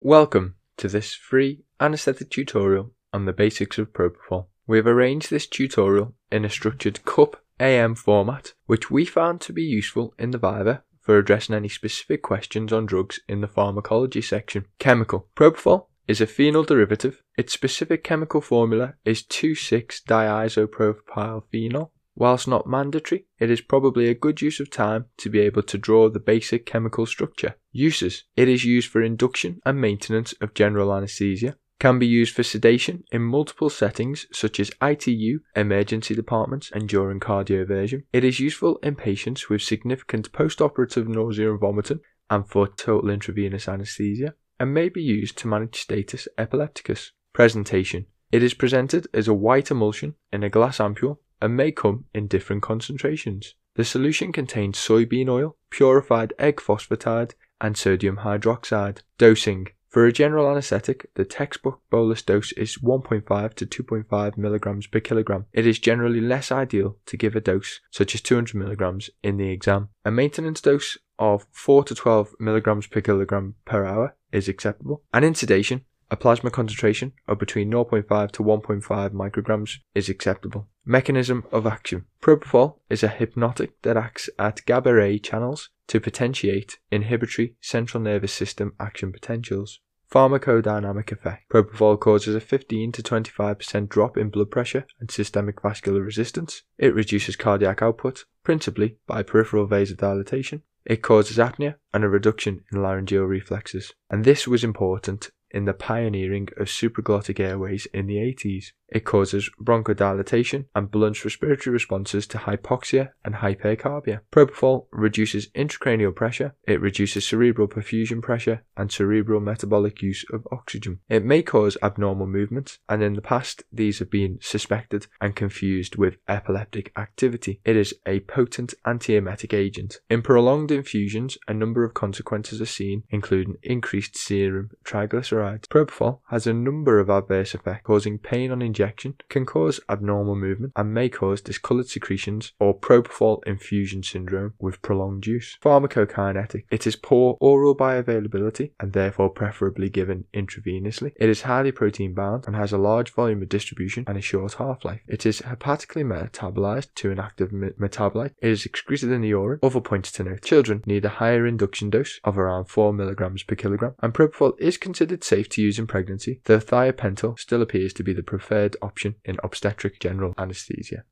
Welcome to this free anesthetic tutorial on the basics of propofol. We have arranged this tutorial in a structured CUP AM format, which we found to be useful in the Viva for addressing any specific questions on drugs in the pharmacology section. Chemical. Propofol is a phenol derivative. Its specific chemical formula is 2,6-diisopropyl Whilst not mandatory, it is probably a good use of time to be able to draw the basic chemical structure. Uses. It is used for induction and maintenance of general anesthesia. Can be used for sedation in multiple settings such as ITU, emergency departments, and during cardioversion. It is useful in patients with significant postoperative nausea and vomiting and for total intravenous anesthesia, and may be used to manage status epilepticus. Presentation. It is presented as a white emulsion in a glass ampule and may come in different concentrations. The solution contains soybean oil, purified egg phosphatide, and sodium hydroxide. Dosing. For a general anesthetic, the textbook bolus dose is 1.5 to 2.5 mg per kilogram. It is generally less ideal to give a dose such as 200 mg in the exam. A maintenance dose of 4 to 12 mg per kilogram per hour is acceptable. And in sedation, a plasma concentration of between 0.5 to 1.5 micrograms is acceptable. Mechanism of action. Propofol is a hypnotic that acts at GABA A channels to potentiate inhibitory central nervous system action potentials. Pharmacodynamic effect. Propofol causes a 15 to 25% drop in blood pressure and systemic vascular resistance. It reduces cardiac output, principally by peripheral vasodilatation. It causes apnea and a reduction in laryngeal reflexes. And this was important in the pioneering of supraglottic airways in the 80s. It causes bronchodilation and blunts respiratory responses to hypoxia and hypercarbia. Propofol reduces intracranial pressure, it reduces cerebral perfusion pressure and cerebral metabolic use of oxygen. It may cause abnormal movements, and in the past, these have been suspected and confused with epileptic activity. It is a potent antiemetic agent. In prolonged infusions, a number of consequences are seen, including increased serum triglycerides. Propofol has a number of adverse effects, causing pain on injection injection can cause abnormal movement and may cause discolored secretions or propofol infusion syndrome with prolonged use. Pharmacokinetic. It is poor oral bioavailability and therefore preferably given intravenously. It is highly protein bound and has a large volume of distribution and a short half-life. It is hepatically metabolized to an active metabolite. It is excreted in the urine. Other points to note. Children need a higher induction dose of around 4 mg per kilogram and propofol is considered safe to use in pregnancy, though thiopental still appears to be the option in obstetric general anesthesia.